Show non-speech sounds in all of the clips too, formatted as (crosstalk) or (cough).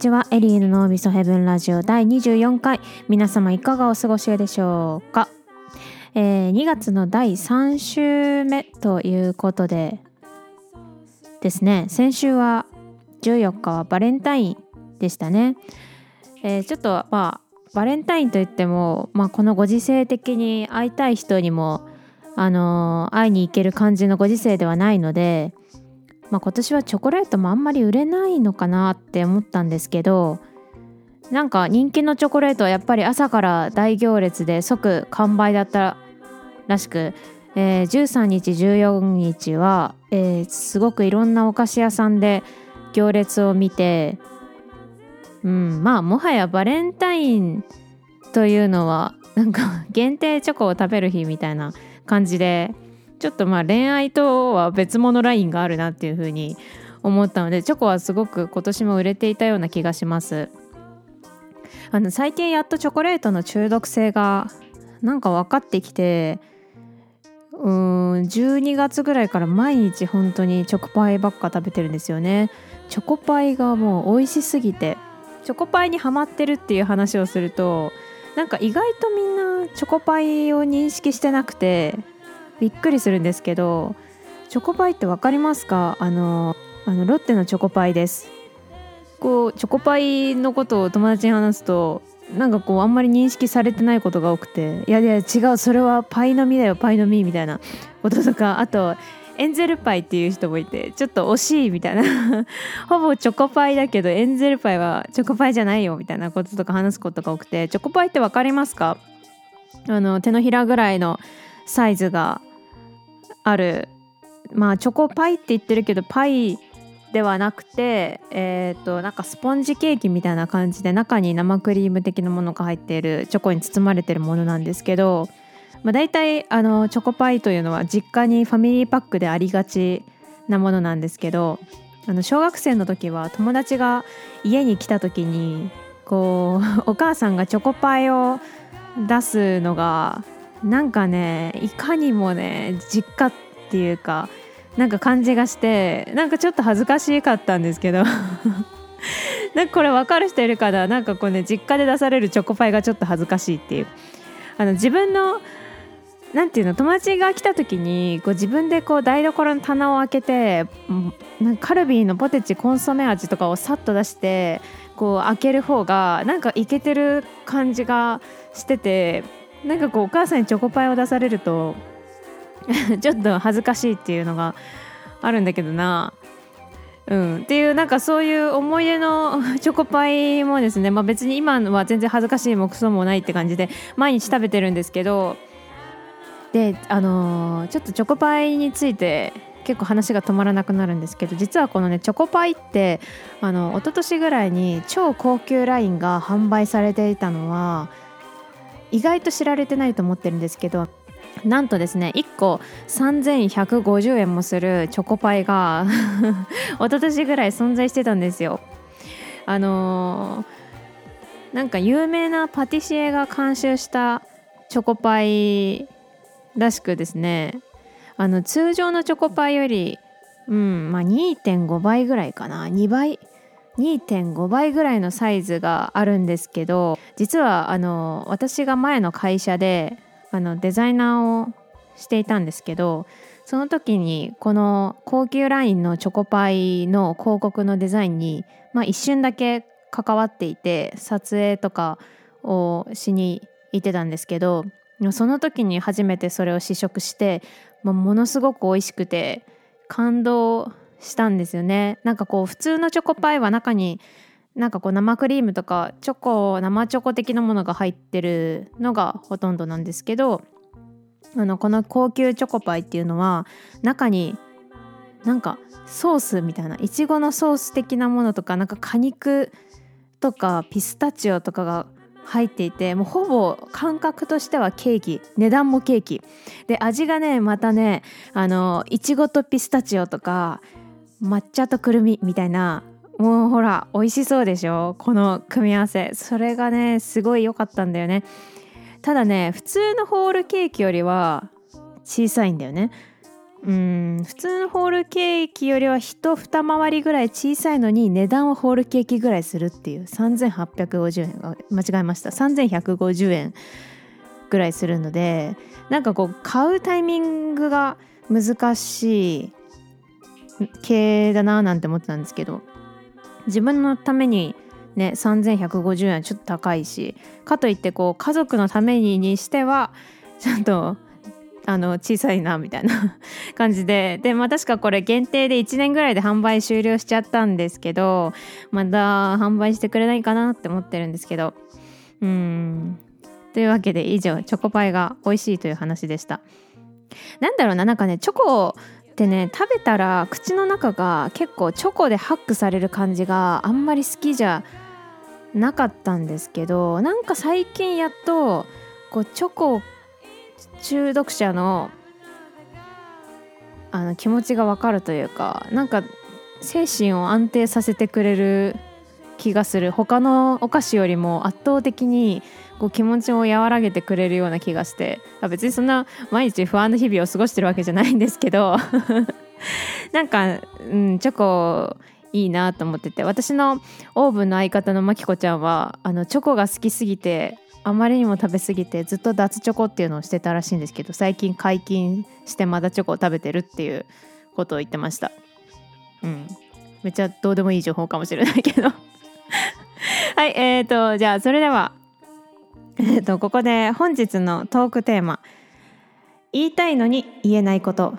ちは。エリーの脳みそヘブンラジオ第24回。皆様いかがお過ごしでしょうか、えー、2月の第3週目ということでですね。先週は14日はバレンタインでしたね、えー、ちょっとまあバレンタインといっても、まあ、このご時世的に会いたい人にもあのー、会いに行ける感じのご時世ではないのでまあ、今年はチョコレートもあんまり売れないのかなって思ったんですけどなんか人気のチョコレートはやっぱり朝から大行列で即完売だったらしく、えー、13日14日は、えー、すごくいろんなお菓子屋さんで行列を見てうんまあもはやバレンタインというのはなんか限定チョコを食べる日みたいな感じでちょっとまあ恋愛とは別物ラインがあるなっていうふうに思ったのでチョコはすごく今年も売れていたような気がします。あの最近やっとチョコレートの中毒性がなんか分かってきてうーん12月ぐらいから毎日本当にチョコパイばっか食べてるんですよね。チョコパイがもう美味しすぎてチョコパイにハマってるっていう話をするとなんか意外とみんなチョコパイを認識してなくてびっくりするんですけどチョコパイって分かりますか？あのあのロッテのチョコパイです。こうチョコパイのことを友達に話すとなんかこうあんまり認識されてないことが多くていやいや違うそれはパイの実だよパイの実みたいなこととかあとエンゼルパイっていう人もいてちょっと惜しいみたいな。(laughs) ほぼチョコパイだけどエンゼルパイはチョコパイじゃないよみたいなこととか話すことが多くてチョコパイって分かりますか？あの手のひらぐらいのサイズがある。まあチョコパイって言ってるけどパイではなくてえっ、ー、となんかスポンジケーキみたいな感じで中に生クリーム的なものが入っているチョコに包まれてるものなんですけど、まあ、大体あのチョコパイというのは実家にファミリーパックでありがちなものなんですけどあの小学生の時は友達が家に来た時にこう (laughs) お母さんがチョコパイを出すのがなんかねいかにもね実家っていうかなんか感じがしてなんかちょっと恥ずかしかったんですけど。(laughs) なんかこれ分かる人いるかな？なんかこうね実家で出されるチョコパイがちょっと恥ずかしいっていう。あの自分のなんていうの友達が来た時にこう自分でこう台所の棚を開けてなんかカルビーのポテチコンソメ味とかをさっと出してこう開ける方がなんかイケてる感じがしててなんかこうお母さんにチョコパイを出されると (laughs) ちょっと恥ずかしいっていうのがあるんだけどな。うん、っていうなんかそういう思い出の (laughs) チョコパイもですね、まあ、別に今は全然恥ずかしいもクソもないって感じで毎日食べてるんですけど。であのー、ちょっとチョコパイについて結構話が止まらなくなるんですけど実はこのねチョコパイってあの一昨年ぐらいに超高級ラインが販売されていたのは意外と知られてないと思ってるんですけどなんとですね1個3150円もするチョコパイが (laughs) 一昨年ぐらい存在してたんですよ。あのー、なんか有名なパティシエが監修したチョコパイらしくですねあの通常のチョコパイより、うんまあ、2.5倍ぐらいかな2倍2.5倍ぐらいのサイズがあるんですけど実はあの私が前の会社であのデザイナーをしていたんですけどその時にこの高級ラインのチョコパイの広告のデザインに、まあ、一瞬だけ関わっていて撮影とかをしに行ってたんですけどその時に初めてそれを試食して、まあ、ものすごく美味しくて感動したんですよね。なんかこう普通のチョコパイは中になんかこう生クリームとかチョコ生チョコ的なものが入ってるのがほとんどなんですけどあのこの高級チョコパイっていうのは中になんかソースみたいないちごのソース的なものとかなんか果肉とかピスタチオとかが入っていてもうほぼ感覚としてはケーキ値段もケーキ。で味がねまたねあのいちごとピスタチオとか抹茶とくるみみたいなもうほら美味しそうでしょ？この組み合わせ。それがねすごい良かったんだよね。ただね普通のホールケーキよりは小さいんだよね。うん普通のホールケーキよりは一二回りぐらい小さいのに値段はホールケーキぐらいするっていう。3850円間違えました。3150円ぐらいするのでなんかこう買うタイミングが難しい系だななんて思ってたんですけど自分のためにね3150円ちょっと高いしかといってこう家族のためににしてはちゃんとあの小さいなみたいな (laughs) 感じで。でまあ確かこれ限定で1年ぐらいで販売終了しちゃったんですけどまだ販売してくれないかなって思ってるんですけど。うん。というわけで以上チョコパイが美味しいという話でした。なんだろうななんかねチョコってね食べたら口の中が結構チョコでハックされる感じがあんまり好きじゃなかったんですけどなんか最近やっとこうチョコ中毒者のあの気持ちがわかるというかなんか精神を安定させてくれる気がする。他のお菓子よりも圧倒的にこう気持ちを和らげてくれるような気がして別にそんな毎日不安な日々を過ごしてるわけじゃないんですけど (laughs) なんか、うん、チョコいいなと思ってて私のオーブンの相方のまきこちゃんはあのチョコが好きすぎてあまりにも食べ過ぎてずっと脱チョコっていうのをしてたらしいんですけど最近解禁してまだチョコを食べてるっていうことを言ってました。うん。めっちゃどうでもいい情報かもしれないけど。(laughs) はいえーとじゃあそれではえーとここで本日のトークテーマ言いたいのに言えないこと。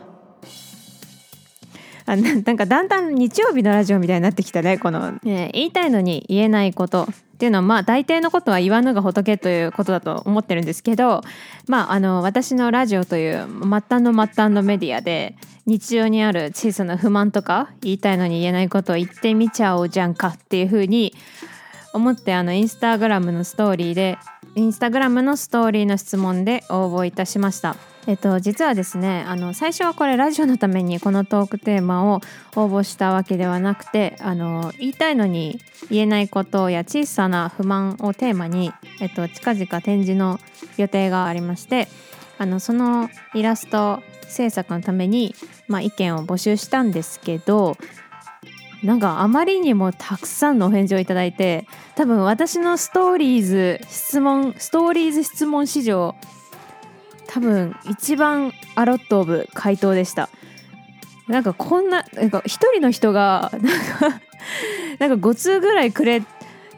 あなんかだんだん日曜日のラジオみたいになってきたねこの、えー、言いたいのに言えないこと。っていうのはまあ大抵のことは言わぬが仏ということだと思ってるんですけどまああの私のラジオという末端の末端のメディアで日常にある小さな不満とか言いたいのに言えないことを言ってみちゃおうじゃんかっていうふうに思ってあのインスタグラムのストーリーでインスタグラムのストーリーの質問で応募いたしました。えっと、実はですねあの最初はこれラジオのためにこのトークテーマを応募したわけではなくてあの言いたいのに言えないことや小さな不満をテーマに、えっと、近々展示の予定がありましてあのそのイラスト制作のために、まあ、意見を募集したんですけどなんかあまりにもたくさんのお返事をいただいて多分私のストーリーズ質問ストーリーズ質問史上多分一番アロットオブ回答でした。なんかこんななんか一人の人が (laughs) なんかなんか5通ぐらいくれ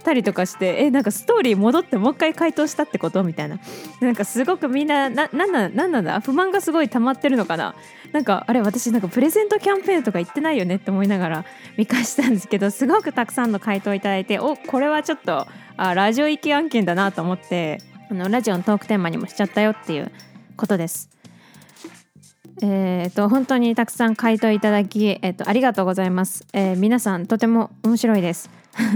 たりとかしてえなんかストーリー戻ってもう一回回答したってこと？みたいな。なんかすごくみんなななんななんなんだ？不満がすごい溜まってるのかな？なんかあれ私なんかプレゼントキャンペーンとか言ってないよねって思いながら (laughs) 見返したんですけどすごくたくさんの回答いただいておこれはちょっとあラジオ行き案件だなと思ってあのラジオのトークテーマにもしちゃったよっていうことです。えーと、本当にたくさん回答いただき、えーと、ありがとうございます、えー、皆さんとても面白いです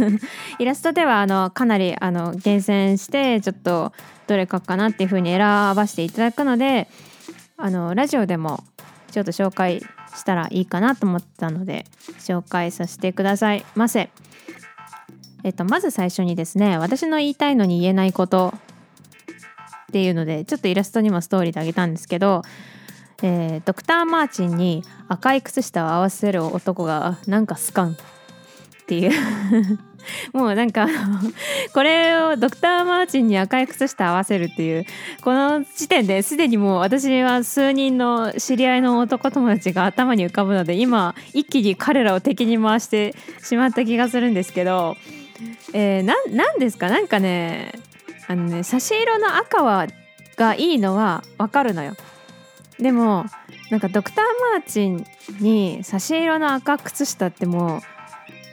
(laughs) イラストではあのかなりあの厳選してちょっとどれかかなっていうふうに選ばせていただくのであのラジオでもちょっと紹介したらいいかなと思ったので紹介させてくださいませ。えっと、まず最初にですね私の言いたいのに言えないことっていうのでちょっとイラストにもストーリーであげたんですけど、えー、ドクター・マーチンに赤い靴下を合わせる男がなんかスカンっていうもうなんか (laughs) これをドクター・マーチンに赤い靴下合わせるっていうこの時点ですでにもう私は数人の知り合いの男友達が頭に浮かぶので今一気に彼らを敵に回してしまった気がするんですけど、えー、ななんですか？なんかねあのね差し色の赤はがいいのはわかるのよ。でもなんかドクター・マーチンに差し色の赤靴下ってもう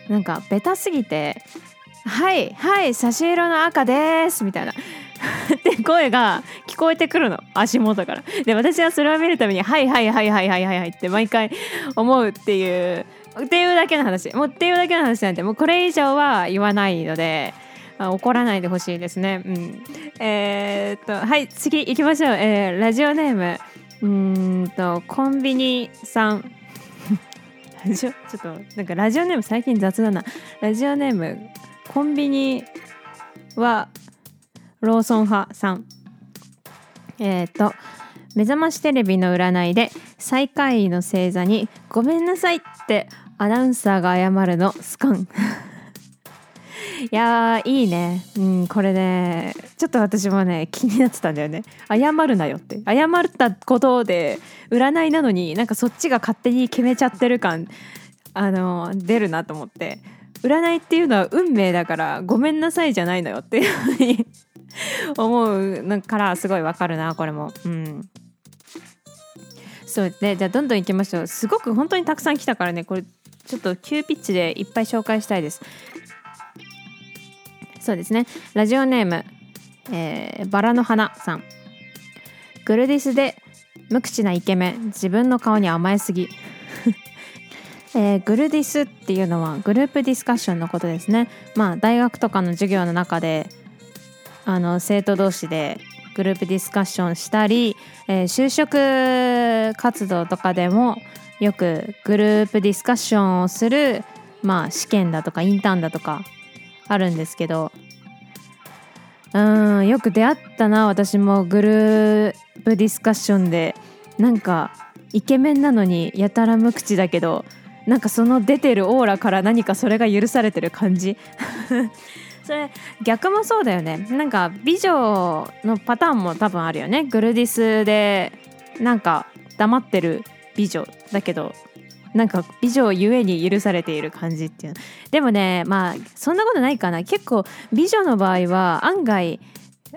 なんかベタすぎて「はいはい差し色の赤です」みたいな (laughs) って声が聞こえてくるの足元からで私はそれを見るために「はいはいはいはいはいはい」って毎回思うっていうっていうだけの話もうっていうだけの話なんでもうこれ以上は言わないので怒らないでほしいですね。うん、えー、っとはい次行きましょう。えー、ラジオネームうんとコンビニさん。ちょっとなんかラジオネーム最近雑だな。ラジオネームコンビニはローソン派さん。えー、っと目覚ましテレビの占いで最下位の星座に「ごめんなさい」ってアナウンサーが謝るのスカンやーいいね。うんこれねちょっと私もね気になってたんだよね。謝るなよって。謝ったことで占いなのになんかそっちが勝手に決めちゃってる感あの出るなと思って。占いっていうのは運命だからごめんなさいじゃないのよっていうふうに (laughs) 思うからすごいわかるなこれも。うん。そうでじゃあどんどんいきましょう。すごく本当にたくさん来たからねこれちょっと急ピッチでいっぱい紹介したいです。そうですね。ラジオネーム、えー、バラの花さん。グルディスで無口なイケメン自分の顔に甘えすぎ。(laughs) えー、グルディスっていうのはグループディスカッションのことですね。まあ大学とかの授業の中であの生徒同士でグループディスカッションしたり、えー、就職活動とかでもよくグループディスカッションをする、まあ、試験だとかインターンだとかあるんですけど。うんよく出会ったな私もグループディスカッションで。なんかイケメンなのにやたら無口だけどなんかその出てるオーラから何かそれが許されてる感じ。(laughs) それ逆もそうだよね。なんか美女のパターンも多分あるよね。グルディスでなんか黙ってる美女だけど。なんか美女ゆえに許されている感じっていう。でもねまあそんなことないかな。結構美女の場合は案外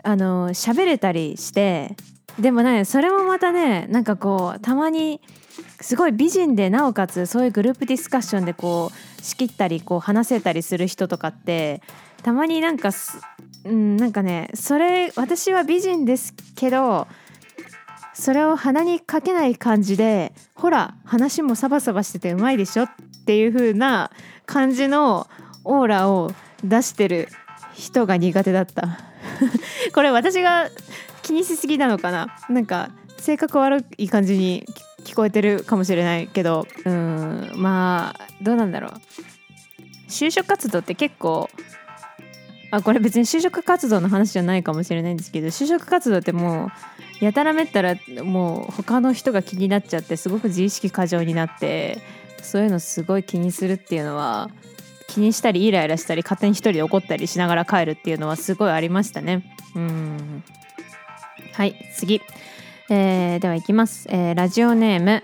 あの喋れたりしてでもねそれもまたねなんかこうたまにすごい美人でなおかつそういうグループディスカッションでこう仕切ったりこう話せたりする人とかってたまになんかうんなんかねそれ私は美人ですけどそれを鼻にかけない感じでほら話もサバサバしててうまいでしょっていう風な感じのオーラを出してる人が苦手だった。(laughs) これ私が気にしすぎなのかな？なんか性格悪い感じに聞こえてるかもしれないけど。うんまあどうなんだろう。就職活動って結構あこれ別に就職活動の話じゃないかもしれないんですけど就職活動ってもうやたらめったらもう他の人が気になっちゃってすごく自意識過剰になってそういうのすごい気にするっていうのは気にしたりイライラしたり勝手に一人で怒ったりしながら帰るっていうのはすごいありましたね。うん。はい次、えー、ではいきます、えー、ラジオネーム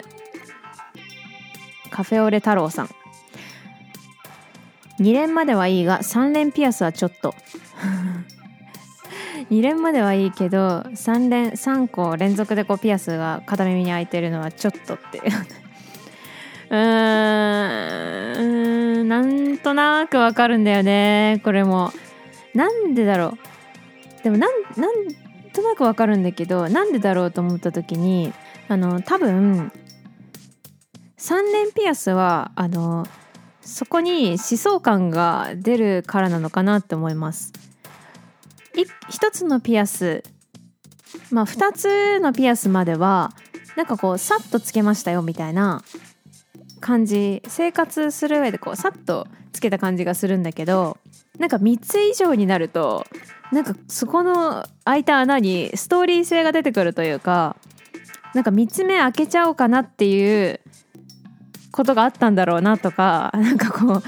カフェオレ太郎さん。2連まではいいが3連ピアスはちょっと。2連まではいいけど3連3個連続でこうピアスが片耳に開いてるのはちょっとっていう。(laughs) ーんなんとなくわかるんだよねこれも。なんでだろう。でもなんなんとなくわかるんだけどなんでだろうと思った時にあの多分3連ピアスはあのそこに思想感が出るからなのかなって思います。一つのピアスまあ2つのピアスまではなんかこうさっとつけましたよみたいな感じ。生活する上でこうさっとつけた感じがするんだけどなんか3つ以上になるとなんかそこの開いた穴にストーリー性が出てくるというかなんか3つ目開けちゃおうかなっていうことがあったんだろうなとかなんかこう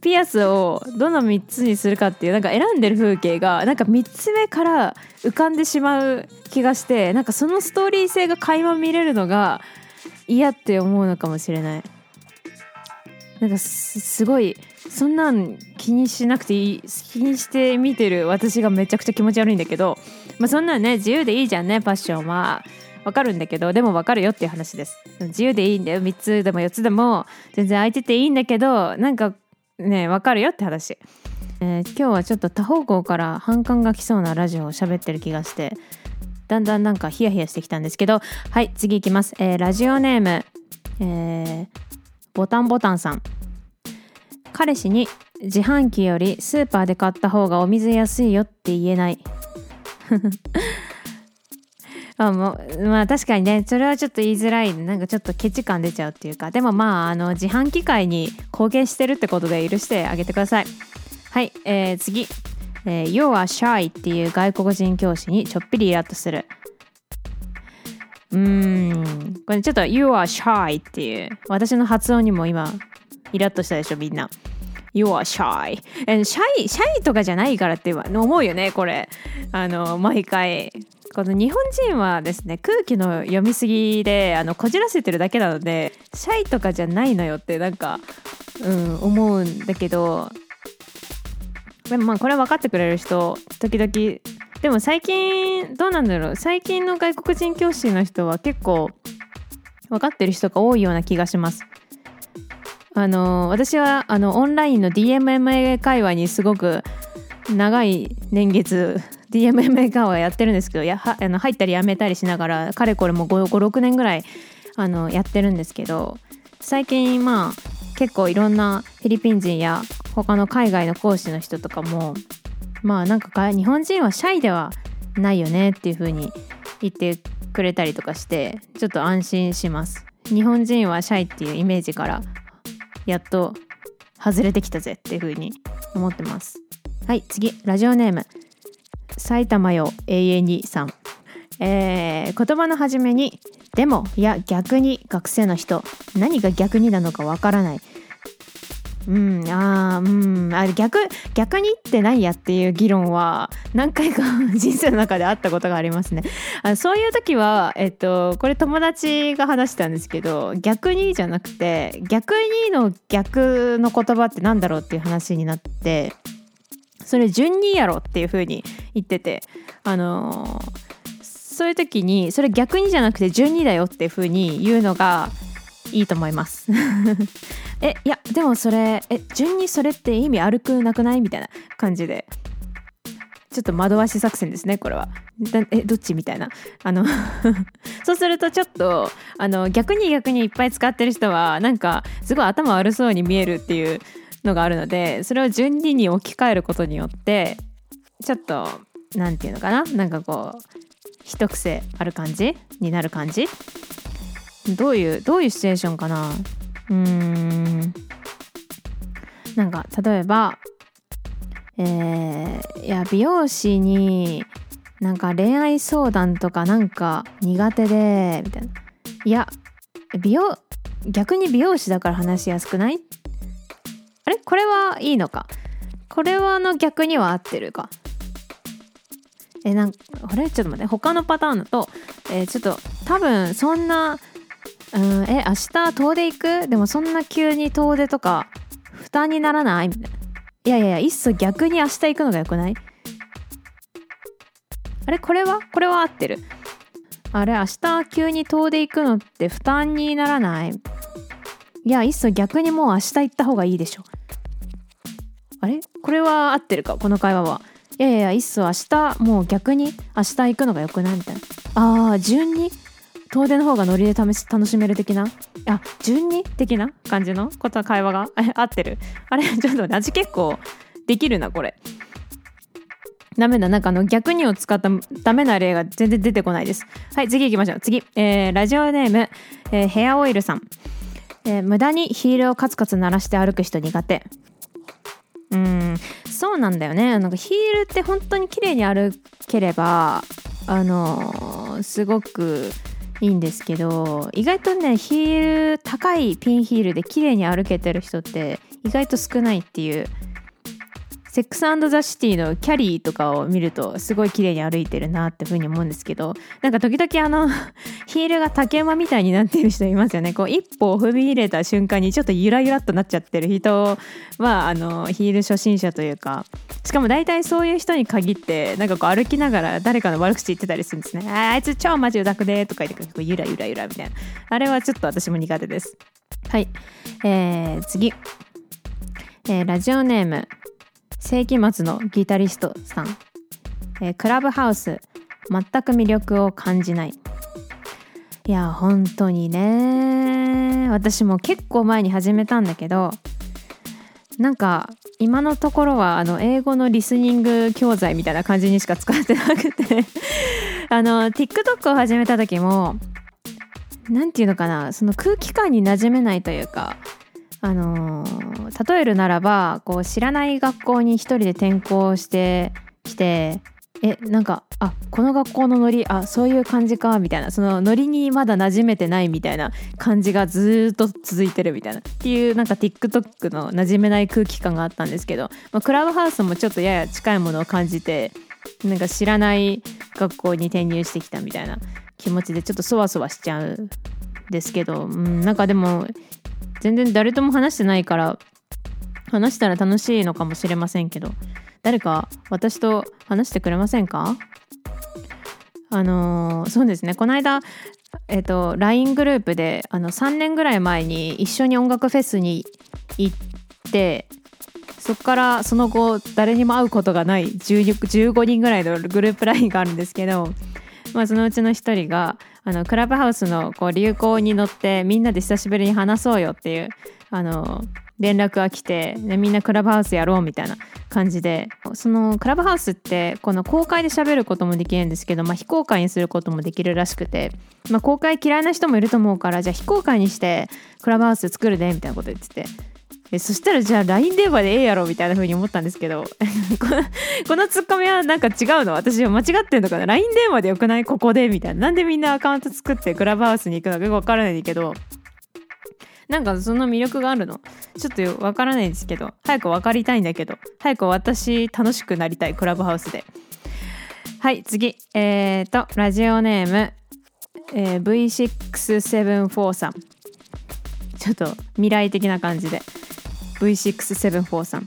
ピアスをどの3つにするかっていうなんか選んでる風景がなんか3つ目から浮かんでしまう気がしてなんかそのストーリー性が垣間見れるのが嫌って思うのかもしれない。なんかすごいそんなん気にしなくていい気にして見てる私がめちゃくちゃ気持ち悪いんだけど、まあ、そんなんね自由でいいじゃんねパッションは。わかるんだけどでもわかるよっていう話です。自由でいいんだよ。3つでも4つでも全然空いてていいんだけどなんかねわかるよって話、えー、今日はちょっと多方向から反感が来そうなラジオを喋ってる気がしてだんだんなんかヒヤヒヤしてきたんですけど。はい次いきます、えー、ラジオネーム、えー、ボタンボタンさん。彼氏に自販機よりスーパーで買った方がお水安いよって言えない。あもまあ確かにねそれはちょっと言いづらいなんかちょっとケチ感出ちゃうっていうかでもまああの自販機械に貢献してるってことで許してあげてくださいはい、えー、次、えー、要はシャイっていう外国人教師にちょっぴりイラッとするうんこれちょっと「You are shy」っていう私の発音にも今イラッとしたでしょみんな。You are shy. えシャイ、シャイとかじゃないからって思うよね、これ。あの、毎回。この日本人はですね、空気の読みすぎで、あの、こじらせてるだけなので、シャイとかじゃないのよってなんか、うん、思うんだけど、でもまあこれ分かってくれる人、時々、でも最近、どうなんだろう、最近の外国人教師の人は結構、分かってる人が多いような気がします。あの私はあのオンラインの DMMA 会話にすごく長い年月 DMMA 会話やってるんですけどやはあの入ったりやめたりしながらかれこれも56年ぐらいあのやってるんですけど最近まあ結構いろんなフィリピン人や他の海外の講師の人とかもまあなんか日本人はシャイではないよねっていう風に言ってくれたりとかしてちょっと安心します。日本人はシャイっていうイメージからやっと外れてきたぜっていう風に思ってます。はい次ラジオネーム。埼玉よ永遠にさん。えー、言葉の初めに「でも」いや逆に学生の人。何が逆になのかわからない。うんあうん。あ逆逆にって何やっていう議論は何回か人生の中であったことがありますね。あそういう時はえっとこれ友達が話したんですけど逆にじゃなくて逆にの逆の言葉って何だろうっていう話になってそれ順にやろっていう風に言っててあのそういう時にそれ逆にじゃなくて順にだよっていう風に言うのがいいと思います。(laughs) えいやでもそれえ順にそれって意味悪くなくないみたいな感じで。ちょっと惑わし作戦ですねこれは。えどっちみたいな。あの (laughs) そうするとちょっとあの逆に逆にいっぱい使ってる人はなんかすごい頭悪そうに見えるっていうのがあるのでそれを順にに置き換えることによってちょっと何て言うのかな？なんかこう一癖ある感じ？になる感じ？どういうどういうシチュエーションかな？うーん。なんか例えばえー、いや美容師になんか恋愛相談とかなんか苦手でみたいな。いや美容逆に美容師だから話しやすくない？あれ？これはいいのか？これはあの逆には合ってるか？えなんあれ？ちょっと待って。他のパターンだと、え、ちょっと多分そんなうんえ明日遠出行く？でもそんな急に遠出とか負担にならない？みたいな。いやいやいやいっそ逆に明日行くのがよくない？あれ？これは？これは合ってる。あれ？明日急に遠出行くのって負担にならない？いやいっそ逆にもう明日行った方がいいでしょ。あれ？これは合ってるか？この会話は。いやいやいっそ明日もう逆に明日行くのがよくないみたいな。あー順に遠出の方がノリで試し楽しめる的な？あ順に的な？感じの？ことは会話が？(laughs) 合ってる？あれちょっと味結構できるなこれ。ダメだ。なんかあの逆にを使ったダメな例が全然出てこないです。はい次行きましょう。次、えー、ラジオネーム、えー、ヘアオイルさん、えー、無駄にヒールをカツカツ鳴らして歩く人苦手。うん。そうなんだよね。なんかヒールって本当に綺麗に歩ければあの、すごくいいんですけど意外とねヒール高いピンヒールで綺麗に歩けてる人って意外と少ないっていうセックスザ・シティのキャリーとかを見るとすごい綺麗に歩いてるなってふうに思うんですけどなんか時々あの (laughs) ヒールが竹馬みたいになってる人いますよね。こう一歩踏み入れた瞬間にちょっとゆらゆらっとなっちゃってる人はあのヒール初心者というかしかも大体そういう人に限ってなんかこう歩きながら誰かの悪口言ってたりするんですね。あいつ超マジうだくでとか言ってこうゆらゆらゆらみたいな。あれはちょっと私も苦手です。はい。えー、次。えー、ラジオネーム。世紀末のギタリストさん、えー、クラブハウス全く魅力を感じない。いや本当にね。私も結構前に始めたんだけどなんか今のところはあの英語のリスニング教材みたいな感じにしか使ってなくて。(laughs) あの TikTok を始めた時も何て言うのかなその空気感に馴染めないというかあの例えるならばこう知らない学校に一人で転校してきてえなんかあこの学校のノリあそういう感じかみたいな。そのノリにまだ馴染めてないみたいな感じがずっと続いてるみたいな。っていうなんか TikTok の馴染めない空気感があったんですけど、まあ、クラブハウスもちょっとやや近いものを感じてなんか知らない学校に転入してきたみたいな気持ちでちょっとそわそわしちゃうんですけど、うん、なんかでも全然誰とも話してないから話したら楽しいのかもしれませんけど誰か私と話してくれませんか？あのー、そうですね。この間えっ、と LINE グループであの3年ぐらい前に一緒に音楽フェスに行ってそこからその後誰にも会うことがない15人ぐらいのグループ LINE があるんですけど、まあ、そのうちの1人があのクラブハウスのこう流行に乗ってみんなで久しぶりに話そうよっていうあの連絡が来て、ね、みんなクラブハウスやろうみたいな感じでそのクラブハウスってこの公開で喋ることもできるんですけど、まあ、非公開にすることもできるらしくて、まあ、公開嫌いな人もいると思うからじゃあ非公開にしてクラブハウス作るでみたいなこと言ってて。えそしたらじゃあ LINE 電話でええやろみたいな風に思ったんですけど (laughs) このツッコミはなんか違うの？私は間違ってんのかな？LINE 電話でよくない？ここで？みたいな。なんでみんなアカウント作ってクラブハウスに行くのかよくわからないけど。なんかその魅力があるの？ちょっとわからないんですけど。早く分かりたいんだけど。早く私楽しくなりたいクラブハウスで。はい次。えーとラジオネーム、えー、V674 さん。ちょっと未来的な感じで。V674 さん。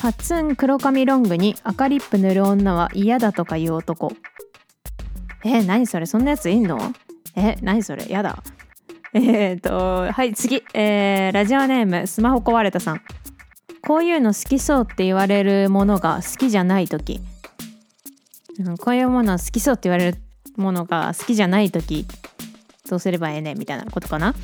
パツン黒髪ロングに赤リップ塗る女は嫌だとか言う男。え何それ？そんなやついんの？え何それ？やだ。えっ、と、はい、次。えー、ラジオネーム、スマホ壊れたさん。こういうの好きそうって言われるものが好きじゃない時、うん、こういうもの好きそうって言われるものが好きじゃない時、どうすればええねん？みたいなことかな。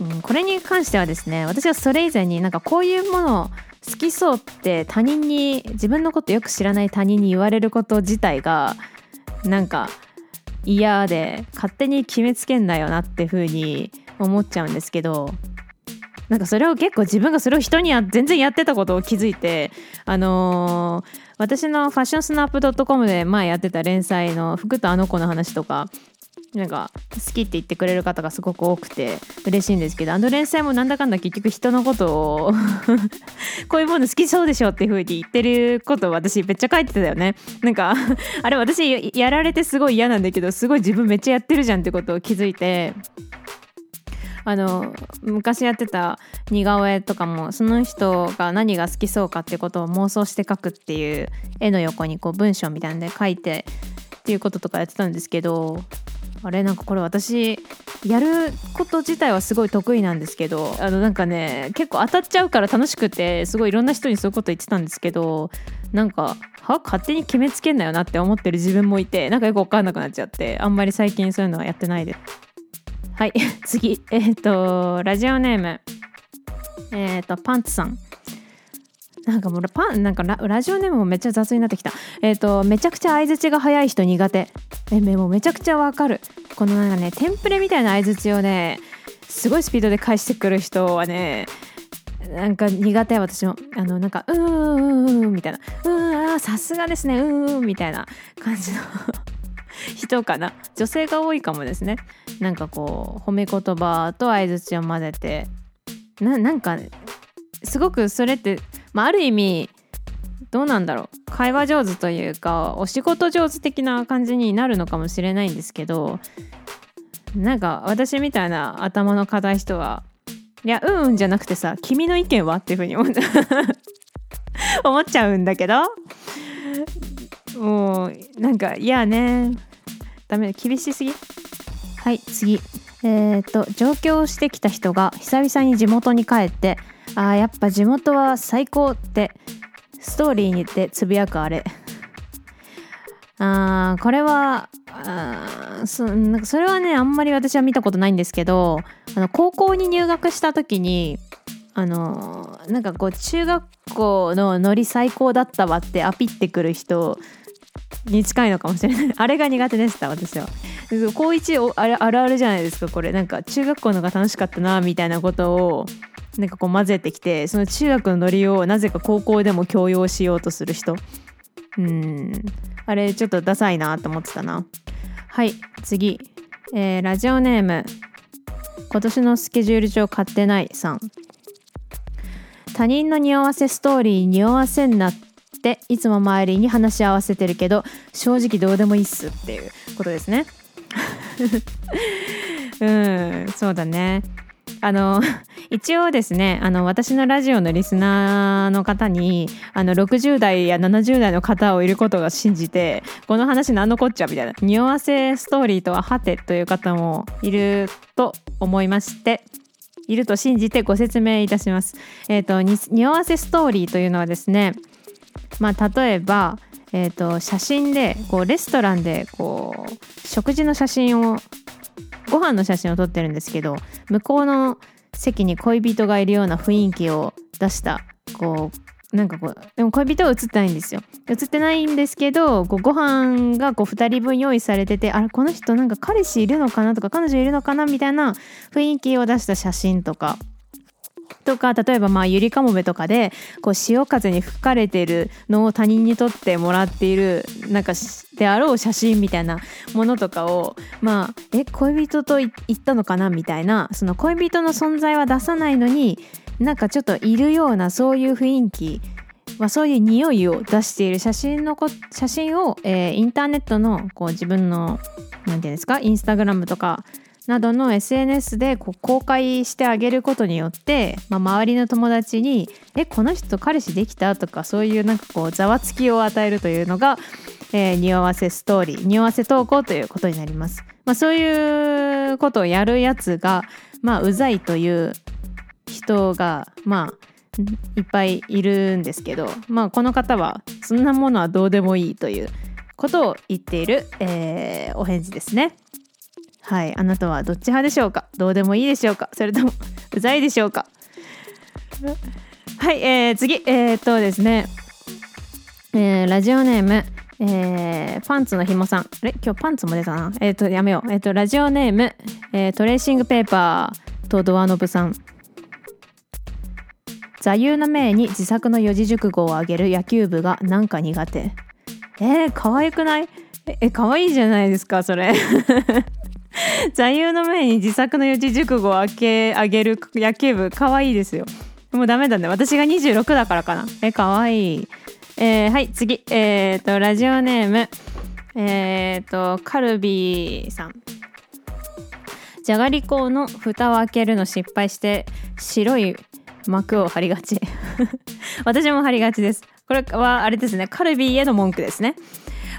うん、これに関してはですね、私はそれ以前になんかこういうもの好きそうって他人に、自分のことよく知らない他人に言われること自体が、なんか嫌で勝手に決めつけんなよなって風に思っちゃうんですけどなんかそれを結構自分がそれを人には全然やってたことを気づいてあのー、私のファッションスナップ .com で前やってた連載の服とあの子の話とかなんか好きって言ってくれる方がすごく多くて嬉しいんですけどあの連載もなんだかんだ結局人のことを (laughs) こういうもの好きそうでしょっていう風に言ってることを私めっちゃ書いてたよね。なんかあれ私やられてすごい嫌なんだけどすごい自分めっちゃやってるじゃんってことを気づいて。あの昔やってた似顔絵とかもその人が何が好きそうかってことを妄想して描くっていう絵の横にこう文章みたいなんで書いてっていうこととかやってたんですけどあれなんかこれ私やること自体はすごい得意なんですけどあのなんかね結構当たっちゃうから楽しくてすごいいろんな人にそういうこと言ってたんですけどなんかは？勝手に決めつけんなよなって思ってる自分もいてなんかよく分かんなくなっちゃってあんまり最近そういうのはやってないです。はい (laughs) 次。えっ、ー、とラジオネーム。えっ、ー、とパンツさん。なんかもうパンなんかラジオネームもめっちゃ雑になってきた。えっ、ー、とめちゃくちゃ相づちが早い人苦手。えもうめちゃくちゃわかる。このなんかねテンプレみたいな相づちをねすごいスピードで返してくる人はねなんか苦手私も。あのなんかうーんうんうんみたいな。うーんあさすがですね。うーんみたいな感じの (laughs) 人かな。女性が多いかもですね。なんかこう褒め言葉と相づちを混ぜて。ななんかすごくそれってまあ、ある意味どうなんだろう。会話上手というかお仕事上手的な感じになるのかもしれないんですけどなんか私みたいな頭の硬い人はいやうんうんじゃなくてさ君の意見は？っていうふうに思 (laughs) 思っちゃうんだけどもうなんかいやね。ダメ厳しすぎ。はい次。えっ、と上京してきた人が久々に地元に帰ってあーやっぱ地元は最高ってストーリーにてつぶやくあれ。あーこれはあそなんかそれはねあんまり私は見たことないんですけどあの高校に入学した時にあのなんかこう中学校のノリ最高だったわってアピってくる人に近いのかもしれない。(laughs) あれが苦手でした私は。高一あるあるじゃないですかこれ。なんか中学校のが楽しかったなみたいなことをなんかこう混ぜてきてその中学のノリをなぜか高校でも強要しようとする人。うん。あれちょっとダサいなと思ってたな。はい次、えーラジオネーム。今年のスケジュール帳買ってないさん。他人の匂わせストーリー匂わせんなっていつも周りに話し合わせてるけど正直どうでもいいっすっていうことですね (laughs) うんそうだねあの一応ですねあの私のラジオのリスナーの方にあの60代や70代の方をいることが信じてこの話何のこっちゃみたいな匂わせストーリーとははてという方もいると思いましていると信じてご説明いたします。えっ、と匂わせストーリーというのはですねまあ例えばえー、と写真でこうレストランでこう食事の写真をご飯の写真を撮ってるんですけど向こうの席に恋人がいるような雰囲気を出したこうなんかこうでも恋人は写ってないんですよ。写ってないんですけどこうご飯がこう2人分用意されててあれこの人なんか彼氏いるのかなとか彼女いるのかなみたいな雰囲気を出した写真とか。とか例えばまあゆりかもめとかでこう潮風に吹かれてるのを他人に撮ってもらっているなんかであろう写真みたいなものとかをまあえ恋人とい言ったのかなみたいなその恋人の存在は出さないのになんかちょっといるようなそういう雰囲気まあ、そういう匂いを出している写真のこ写真を、えーインターネットのこう自分のなんていうんですかインスタグラムとかなどの SNS でこう公開してあげることによって、まあ、周りの友達に「えこの人彼氏できた?」とかそういうなんかこうざわつきを与えるというのが、えー匂わせストーリー匂わせ投稿ということになります。まあ、そういうことをやるやつが、まあ、うざいという人がまあいっぱいいるんですけど、まあ、この方はそんなものはどうでもいいということを言っている、えーお返事ですね。はい、あなたはどっち派でしょうか？どうでもいいでしょうか？それともうざいでしょうか？はい、えー、次えー、っとですね、えーラジオネームえーパンツのひもさん。あれ？今日パンツも出たな。えーっとやめよう。えーっとラジオネーム、えートレーシングペーパーとドアノブさん。座右の銘に自作の四字熟語を挙げる野球部がなんか苦手。えー、可愛くない？え可愛いじゃないですかそれ。(laughs) (laughs) 座右の銘に自作の四字熟語をあけあげる野球部。可愛いいですよ。もうダメだね。私が26だからかな。え可愛いえー、はい次。えっ、とラジオネーム。えっ、とカルビーさん。じゃがりこの蓋を開けるの失敗して白い膜を貼りがち。(laughs) 私も貼りがちです。これはあれですね。カルビーへの文句ですね。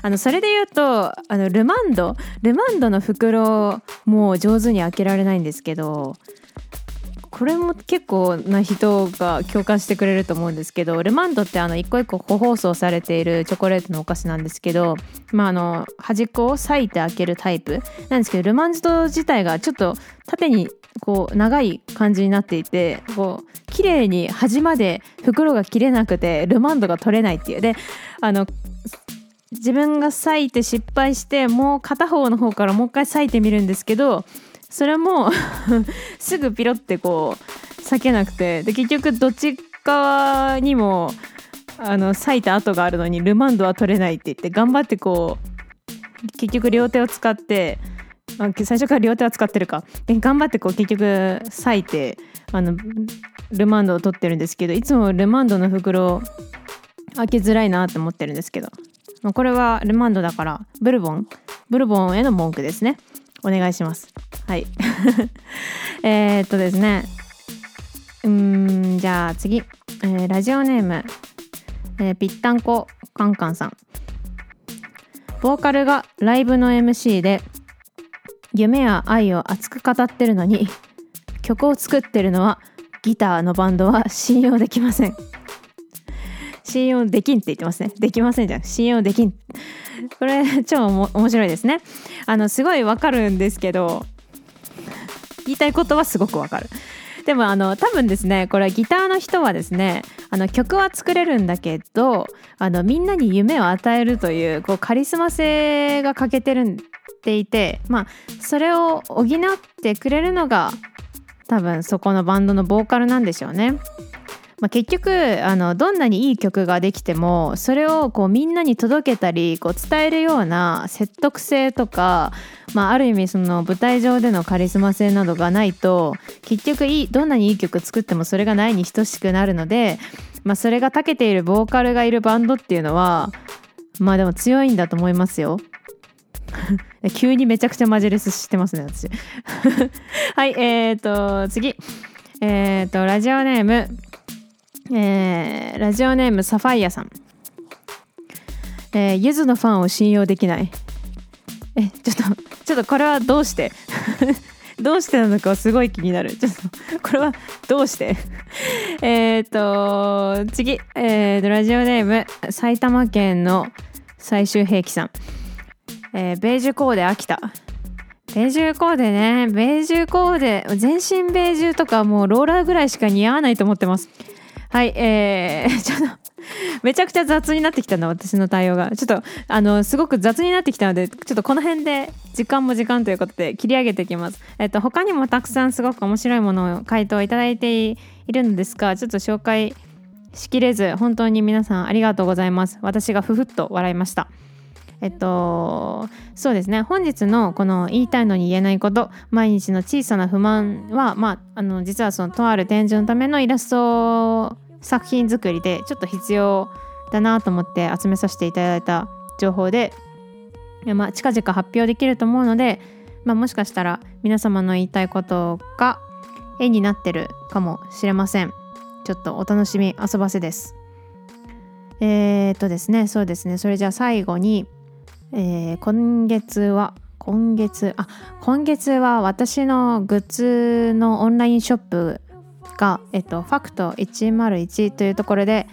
あのそれで言うとあのルマンドルマンドの袋も上手に開けられないんですけどこれも結構な人が共感してくれると思うんですけどルマンドってあの一個一個個包装されているチョコレートのお菓子なんですけど、まあ、あの端っこを裂いて開けるタイプなんですけどルマンド自体がちょっと縦にこう長い感じになっていてこう綺麗に端まで袋が切れなくてルマンドが取れないっていう。であの自分が裂いて失敗してもう片方の方からもう一回裂いてみるんですけどそれも (laughs) すぐピロってこう裂けなくてで結局どっち側にもあの裂いた跡があるのにルマンドは取れないって言って頑張ってこう結局両手を使ってあ最初から両手は使ってるか。で頑張ってこう結局裂いてあのルマンドを取ってるんですけどいつもルマンドの袋開けづらいなと思ってるんですけど。これはルマンドだからブルボンブルボンへの文句ですね。お願いします。はい。(laughs) えーっとですね。うーんじゃあ次、えーラジオネーム、えぴったんこカンカンさん。ボーカルがライブの MC で夢や愛を熱く語ってるのに曲を作ってるのはギターのバンドは信用できません。信用できんって言ってますね。できませんじゃん。信用できん。これ超面白いですね。あのすごいわかるんですけど言いたいことはすごくわかる。でもあの多分ですねこれギターの人はですねあの曲は作れるんだけどあのみんなに夢を与えるというこうカリスマ性が欠けてるんていてまあそれを補ってくれるのが多分そこのバンドのボーカルなんでしょうね。まあ、結局あのどんなにいい曲ができてもそれをこうみんなに届けたりこう伝えるような説得性とか、まあ、ある意味その舞台上でのカリスマ性などがないと結局いいどんなにいい曲作ってもそれがないに等しくなるので、まあ、それが長けているボーカルがいるバンドっていうのはまあでも強いんだと思いますよ。(laughs) 急にめちゃくちゃマジレスしてますね私。(laughs) はいえーと次。えーとラジオネーム。えー、ラジオネームサファイアさん。えー、ゆずのファンを信用できない。えちょっとちょっとこれはどうして？(laughs) どうしてなのかすごい気になる。ちょっとこれはどうして？えっと次、えー、ラジオネーム埼玉県の最終兵器さん。えー、ベージュコーデ秋田。ベージュコーデね。ベージュコーデ全身ベージュとかもうローラーぐらいしか似合わないと思ってます。はいえー、(laughs) ちょっとめちゃくちゃ雑になってきたな私の対応が。ちょっとあのすごく雑になってきたのでちょっとこの辺で時間も時間ということで切り上げていきます。えっと他にもたくさんすごく面白いものを回答いただいているんですがちょっと紹介しきれず本当に皆さんありがとうございます。私がふふっと笑いました。えっとそうですね。本日のこの言いたいのに言えないこと毎日の小さな不満はまああの実はそのとある展示のためのイラスト作品作りでちょっと必要だなと思って集めさせていただいた情報で、まあ、近々発表できると思うので、まあ、もしかしたら皆様の言いたいことが絵になってるかもしれません。ちょっとお楽しみ遊ばせです。えー、っとですね。そうですね。それじゃあ最後にえー、今月は今月あ今月は私のグッズのオンラインショップが、えっと、ファクト101というところで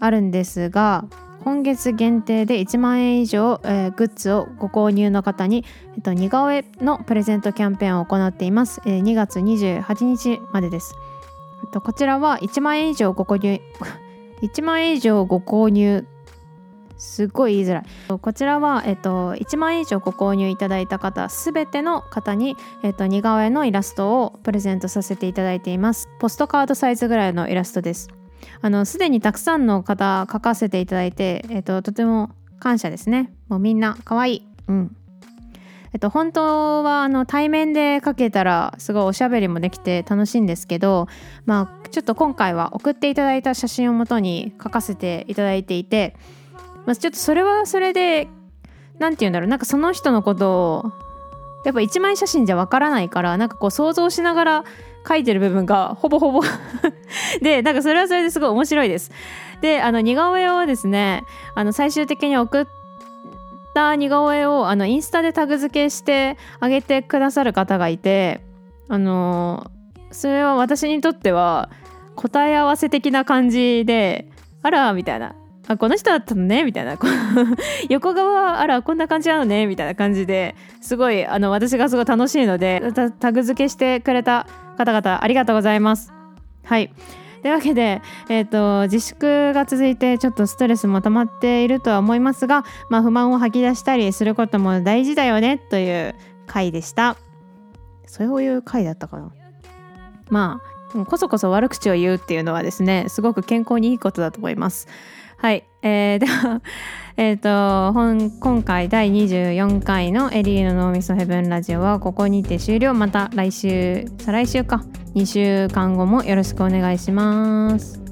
あるんですが今月限定で1万円以上、えー、グッズをご購入の方に、えっと、似顔絵のプレゼントキャンペーンを行っています、えー、2月28日までです、えっと、こちらは1万円以上ご購入 (laughs) 1万円以上ご購入すっごい言いづらい。こちらは、えっと、1万円以上ご購入いただいた方すべての方に、えっと、似顔絵のイラストをプレゼントさせていただいています。ポストカードサイズぐらいのイラストです。あのすでにたくさんの方描かせていただいて、えっと、とても感謝ですね。もうみんな可愛い。うん。えっと、本当はあの対面で描けたらすごいおしゃべりもできて楽しいんですけど、まあ、ちょっと今回は送っていただいた写真をもとに描かせていただいていてまあ、ちょっとそれはそれで何て言うんだろうなんかその人のことをやっぱ一枚写真じゃわからないからなんかこう想像しながら描いてる部分がほぼほぼ (laughs) でなんかそれはそれですごい面白いです。であの似顔絵をですねあの最終的に送った似顔絵をあのインスタでタグ付けしてあげてくださる方がいてあのそれは私にとっては答え合わせ的な感じであらみたいなあこの人だったのねみたいな。(laughs) 横側あらこんな感じなのねみたいな感じですごいあの私がすごい楽しいのでタグ付けしてくれた方々ありがとうございます。はい。というわけで、えーと、自粛が続いてちょっとストレスも溜まっているとは思いますが、まあ、不満を吐き出したりすることも大事だよねという回でした。そういう回だったかな。まあこそこそ悪口を言うっていうのはですねすごく健康にいいことだと思います。はい、えー、では、(laughs) えーと、本今回第24回のエリーの脳みそヘブンラジオはここにて終了。また来週再来週か。2週間後もよろしくお願いします。